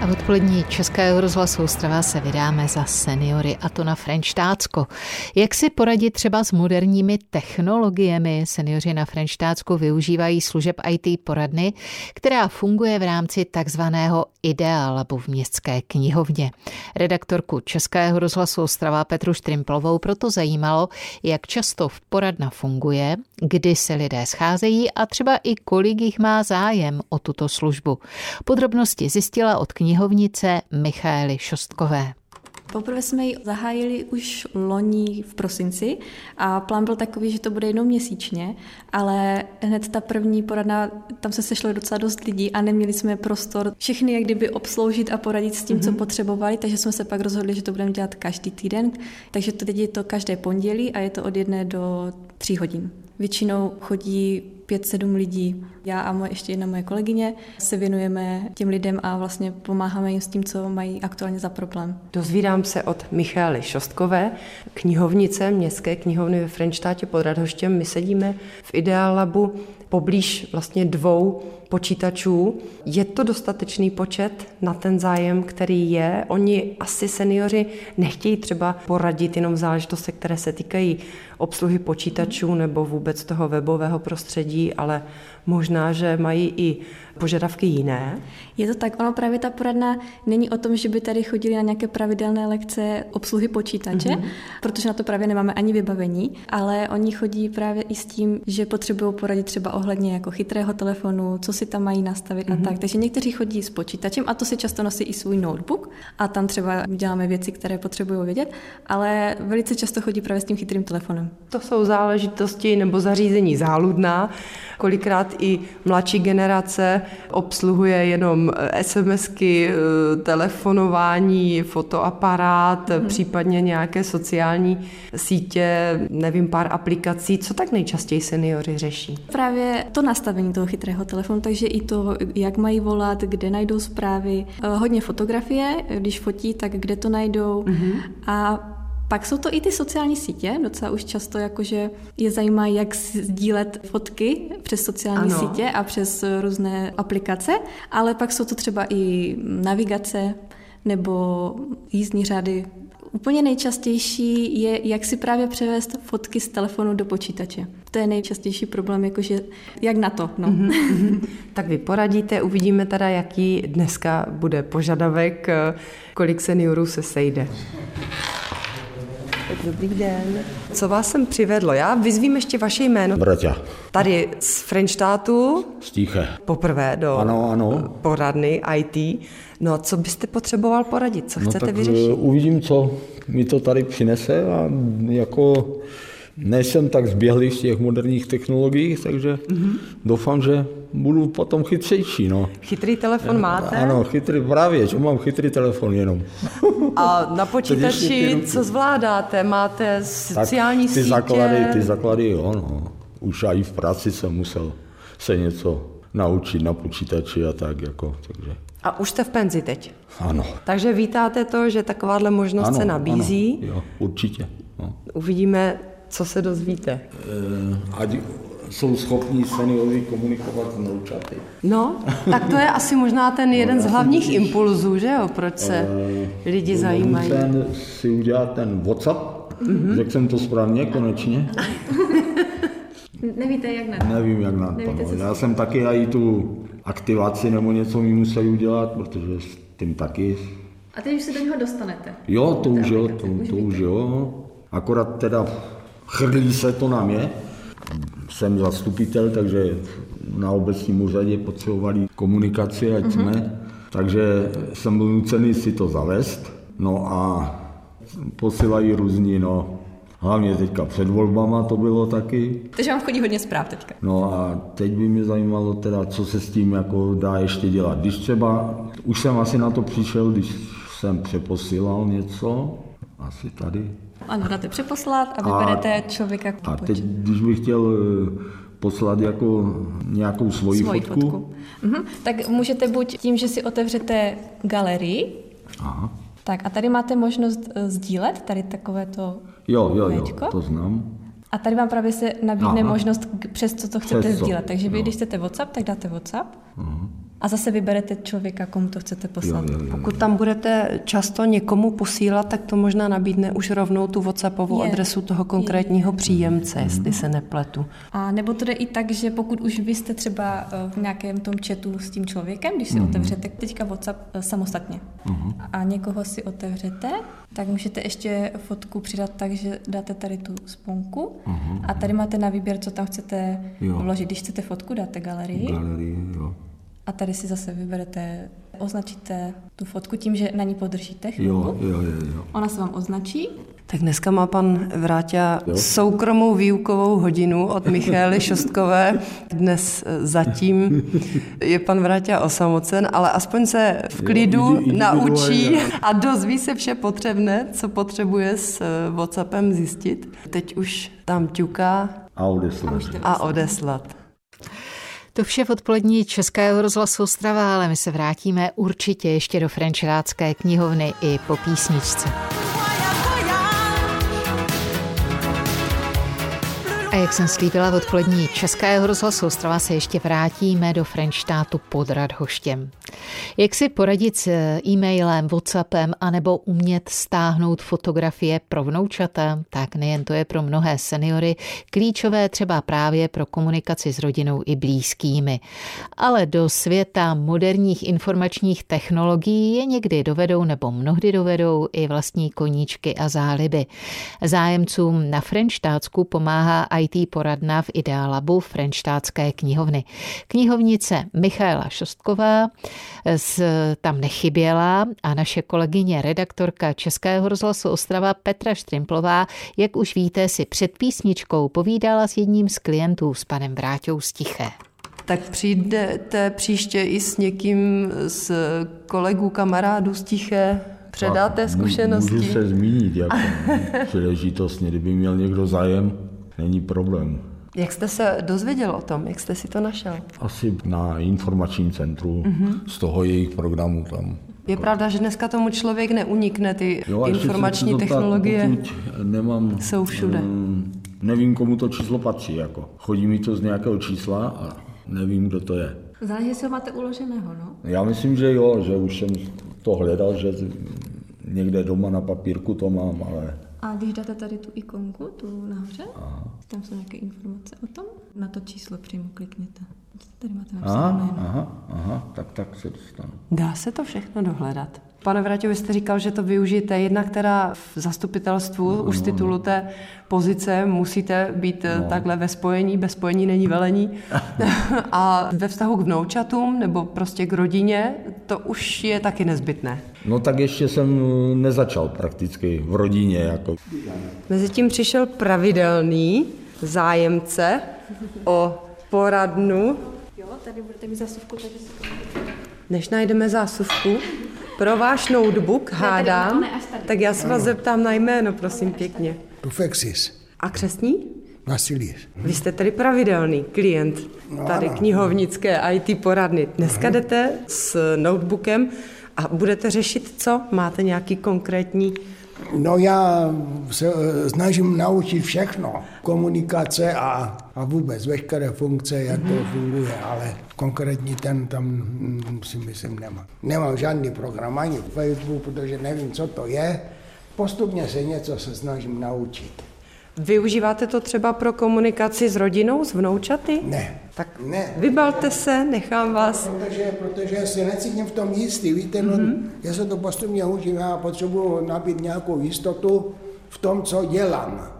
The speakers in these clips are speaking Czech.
A odpolední Českého rozhlasu Ostrava se vydáme za seniory a to na Frenštácko. Jak si poradit třeba s moderními technologiemi? Seniori na Frenštácku využívají služeb IT poradny, která funguje v rámci takzvaného Idealabu v městské knihovně. Redaktorku Českého rozhlasu Ostrava Petru Štrimplovou proto zajímalo, jak často v poradna funguje, kdy se lidé scházejí a třeba i kolik jich má zájem o tuto službu. Podrobnosti zjistila od knihovnice Michaely Šostkové. Poprvé jsme ji zahájili už loni v prosinci a plán byl takový, že to bude jenom měsíčně, ale hned ta první poradna, tam se sešlo docela dost lidí a neměli jsme prostor všechny jak kdyby obsloužit a poradit s tím, mm-hmm. co mhm. potřebovali, takže jsme se pak rozhodli, že to budeme dělat každý týden, takže to teď je to každé pondělí a je to od jedné do tří hodin. Většinou chodí pět, sedm lidí. Já a moje, ještě jedna moje kolegyně se věnujeme těm lidem a vlastně pomáháme jim s tím, co mají aktuálně za problém. Dozvídám se od Michály Šostkové, knihovnice Městské knihovny ve Frenštátě pod Radhoštěm. My sedíme v Ideal Labu poblíž vlastně dvou počítačů. Je to dostatečný počet na ten zájem, který je? Oni asi seniori nechtějí třeba poradit jenom záležitosti, které se týkají obsluhy počítačů nebo vůbec toho webového prostředí, ale možná, že mají i požadavky jiné? Je to tak, ono právě ta poradna není o tom, že by tady chodili na nějaké pravidelné lekce obsluhy počítače, mm-hmm. protože na to právě nemáme ani vybavení, ale oni chodí právě i s tím, že potřebují poradit třeba ohledně jako chytrého telefonu, co si tam mají nastavit mm-hmm. a mhm. tak. Takže někteří chodí s počítačem a to si často nosí i svůj notebook a tam třeba děláme věci, které potřebují vědět, ale velice často chodí právě s tím chytrým telefonem. To jsou záležitosti nebo zařízení záludná, kolikrát i mladší generace obsluhuje jenom eh, SMSky, eh, telefonování, fotoaparát, hmm. případně nějaké sociální sítě, nevím, pár aplikací. Co tak nejčastěji seniori řeší? Právě to nastavení toho chytrého telefonu, takže i to, jak mají volat, kde najdou zprávy, eh, hodně fotografie, když fotí, tak kde to najdou hmm. a pak jsou to i ty sociální sítě, docela už často jakože je zajímá, jak sdílet fotky přes sociální ano. sítě a přes různé aplikace, ale pak jsou to třeba i navigace nebo jízdní řady. Úplně nejčastější je, jak si právě převést fotky z telefonu do počítače. To je nejčastější problém, jakože jak na to. No. Mm-hmm. tak vy poradíte, uvidíme teda, jaký dneska bude požadavek, kolik seniorů se sejde. Dobrý den. Co vás sem přivedlo? Já vyzvím ještě vaše jméno. Bratia. Tady z Frenštátu. Z Tíche. Poprvé do ano, ano. poradny IT. No a co byste potřeboval poradit? Co no, chcete tak vyřešit? Eh, uvidím, co mi to tady přinese a jako nejsem tak zběhlý z těch moderních technologií, takže mm-hmm. doufám, že budu potom chytřejší. No. Chytrý telefon máte? Ano, chytrý, právě, že mám chytrý telefon jenom. A na počítači co zvládáte? Máte sociální tak ty sítě? Základy, ty základy, jo, no. Už i v práci jsem musel se něco naučit na počítači a tak, jako, takže. A už jste v penzi teď? Ano. Takže vítáte to, že takováhle možnost ano, se nabízí? Ano, jo, určitě. No. Uvidíme, co se dozvíte. E, ať jsou schopní seniori komunikovat s noučaty. No, tak to je asi možná ten jeden no, z hlavních impulzů, že jo, proč se e, lidi zajímají. Ten si udělat ten WhatsApp, mm-hmm. řekl jsem to správně, konečně. Nevíte, jak na to? Nevím, jak na to. No. Já jsem taky i tu aktivaci nebo něco mi musel udělat, protože s tím taky. A teď už se do něho dostanete? Jo, to už jo, to, to už jo. Akorát teda chrlí se to na mě. Jsem zastupitel, takže na obecním úřadě potřebovali komunikaci, ať mm-hmm. jsme. Takže jsem byl nucený si to zavést. No a posílají různí, no, hlavně teďka před volbama to bylo taky. Takže vám chodí hodně zpráv teďka. No a teď by mě zajímalo teda, co se s tím jako dá ještě dělat. Když třeba, už jsem asi na to přišel, když jsem přeposílal něco, asi tady, ano, dáte přeposlat a vyberete a, člověka A teď, když bych chtěl eh, poslat jako nějakou svoji, svoji fotku. fotku. Mhm. Tak můžete buď tím, že si otevřete galerii, Aha. Tak a tady máte možnost uh, sdílet tady takovéto Jo, jo, jo, to znám. A tady vám právě se nabídne Aha. možnost, přes co to chcete přes sdílet. Takže vy, jo. když chcete WhatsApp, tak dáte WhatsApp. Aha. A zase vyberete člověka, komu to chcete poslat. Jo, jo, jo. Pokud tam budete často někomu posílat, tak to možná nabídne už rovnou tu WhatsAppovou je. adresu toho konkrétního je. příjemce, jestli se nepletu. A nebo to jde i tak, že pokud už vy jste třeba eh, v nějakém tom chatu s tím člověkem, když si mm-hmm. otevřete teďka WhatsApp eh, samostatně mm-hmm. a někoho si otevřete, tak můžete ještě fotku přidat tak, že dáte tady tu sponku mm-hmm. a tady máte na výběr, co tam chcete jo. vložit. Když chcete fotku, dáte galerii. Galerii, jo. A tady si zase vyberete, označíte tu fotku tím, že na ní podržíte chvíli. Jo, jo, jo, jo. Ona se vám označí. Tak dneska má pan Vráťa jo. soukromou výukovou hodinu od Michály Šostkové. Dnes eh, zatím je pan Vráťa osamocen, ale aspoň se v klidu jo, naučí a dozví se vše potřebné, co potřebuje s eh, WhatsAppem zjistit. Teď už tam ťuká a odeslat. A odeslat. To vše v odpolední Českého rozhlasu Ostrava, ale my se vrátíme určitě ještě do Frenčerácké knihovny i po písničce. A jak jsem slíbila v odpolední Českého rozhlasu Ostrava se ještě vrátíme do Frenštátu pod Radhoštěm. Jak si poradit s e-mailem, Whatsappem anebo umět stáhnout fotografie pro vnoučata, tak nejen to je pro mnohé seniory klíčové třeba právě pro komunikaci s rodinou i blízkými. Ale do světa moderních informačních technologií je někdy dovedou nebo mnohdy dovedou i vlastní koníčky a záliby. Zájemcům na Frenštátsku pomáhá IT poradna v Ideálabu Frenštátské knihovny. Knihovnice Michaela Šostková tam nechyběla a naše kolegyně redaktorka Českého rozhlasu Ostrava Petra Štrimplová, jak už víte, si před písničkou povídala s jedním z klientů s panem Vráťou Stiché. Tak přijdete příště i s někým z kolegů, kamarádů z Tiché, předáte zkušenosti? Můžu se zmínit, jako příležitostně, kdyby měl někdo zájem, není problém. Jak jste se dozvěděl o tom? Jak jste si to našel? Asi na informačním centru, mm-hmm. z toho jejich programu tam. Je pravda, že dneska tomu člověk neunikne, ty jo, informační to technologie tak, nemám, jsou všude. Um, nevím, komu to číslo patří. Jako. Chodí mi to z nějakého čísla a nevím, kdo to je. Záleží, jestli ho máte uloženého, no? Já myslím, že jo, že už jsem to hledal, že někde doma na papírku to mám, ale a když dáte tady tu ikonku, tu nahoře, aha. tam jsou nějaké informace o tom, na to číslo přímo klikněte. Tady máte aha, aha, aha, tak tak se dostanu. Dá se to všechno dohledat. Pane Vraťo, vy jste říkal, že to využijete jedna, která v zastupitelstvu no, už z titulu té pozice musíte být no. takhle ve spojení, bez spojení není velení. A ve vztahu k vnoučatům nebo prostě k rodině, to už je taky nezbytné. No tak ještě jsem nezačal prakticky v rodině. Jako. Mezitím přišel pravidelný zájemce o poradnu. Jo, tady budete mít zásuvku, takže si Než najdeme zásuvku, pro váš notebook, hádám, tak já se vás zeptám na jméno, prosím pěkně. Rufexis. A křesní? Vasilis. Vy jste tady pravidelný klient no, tady knihovnické IT poradny. Dneska jdete s notebookem a budete řešit co? Máte nějaký konkrétní No já se eh, snažím naučit všechno. Komunikace a, a vůbec veškeré funkce, jak to funguje, ale konkrétní ten tam mm, si myslím nemám. Nemám žádný program ani v Facebook, protože nevím, co to je. Postupně se něco se snažím naučit. Využíváte to třeba pro komunikaci s rodinou, s vnoučaty? Ne. Tak ne. vybalte se, nechám vás. Protože, protože se necítím v tom jistý, víte, mm-hmm. no, já se to postupně učím, já potřebuji nabít nějakou jistotu v tom, co dělám.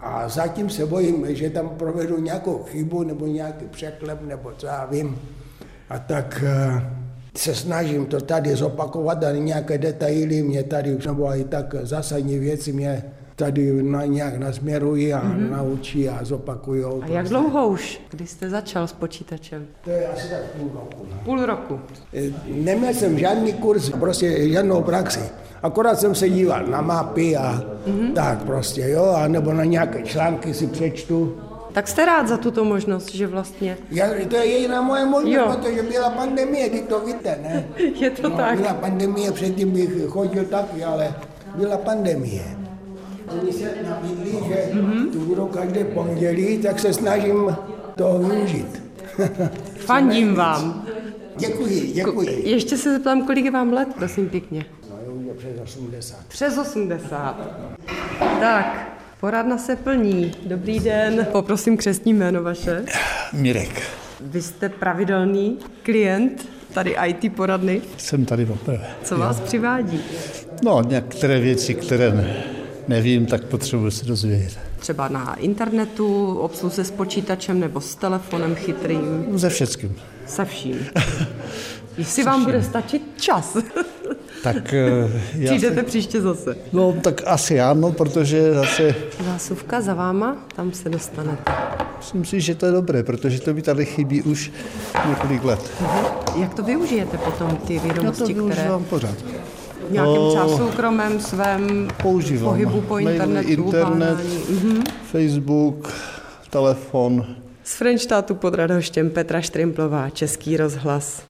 A zatím se bojím, že tam provedu nějakou chybu nebo nějaký překlep nebo co já vím. A tak uh, se snažím to tady zopakovat a nějaké detaily mě tady, nebo i tak zásadní věci mě tady na nějak nasměrují a mm-hmm. naučí a zopakují. A jak dlouho už, když jste začal s počítačem? To je asi tak půl roku. No. Půl roku. E, neměl jsem žádný kurz, prostě žádnou praxi. Akorát jsem se díval na mapy a mm-hmm. tak prostě, jo, a nebo na nějaké články si přečtu. Tak jste rád za tuto možnost, že vlastně... Já, to je jediná moje možnost, jo. protože byla pandemie, ty to víte, ne? Je to no, tak. Byla pandemie, předtím bych chodil taky, ale byla pandemie. Oni se nabídli, že mm-hmm. tu budou každé pondělí, tak se snažím to využít. Fandím vám. Děkuji, děkuji. Ještě se zeptám, kolik je vám let, prosím pěkně. No, je už přes 80. Přes 80. Tak, poradna se plní. Dobrý den. Poprosím křestní jméno vaše. Mirek. Vy jste pravidelný klient tady IT poradny. Jsem tady poprvé. Co vás přivádí? No, některé věci, které ne, nevím, tak potřebuji se dozvědět. Třeba na internetu, obsluze s počítačem nebo s telefonem chytrým, Ze všeckým. se vším. Jestli vám bude stačit čas, Tak eh, já přijdete se, příště zase. No, tak asi ano, protože zase Zásuvka za váma, tam se dostanete. myslím si, že to je dobré, protože to mi tady chybí už několik let. Jak to využijete potom, ty Já to vědomosti, které pořád. V nějakém No, třeba soukromém svém Používám. pohybu po Maily, internetu, internet. Mhm. Facebook, telefon. Z Frenštátu pod Radhoštěm Petra Štrimplová, Český rozhlas.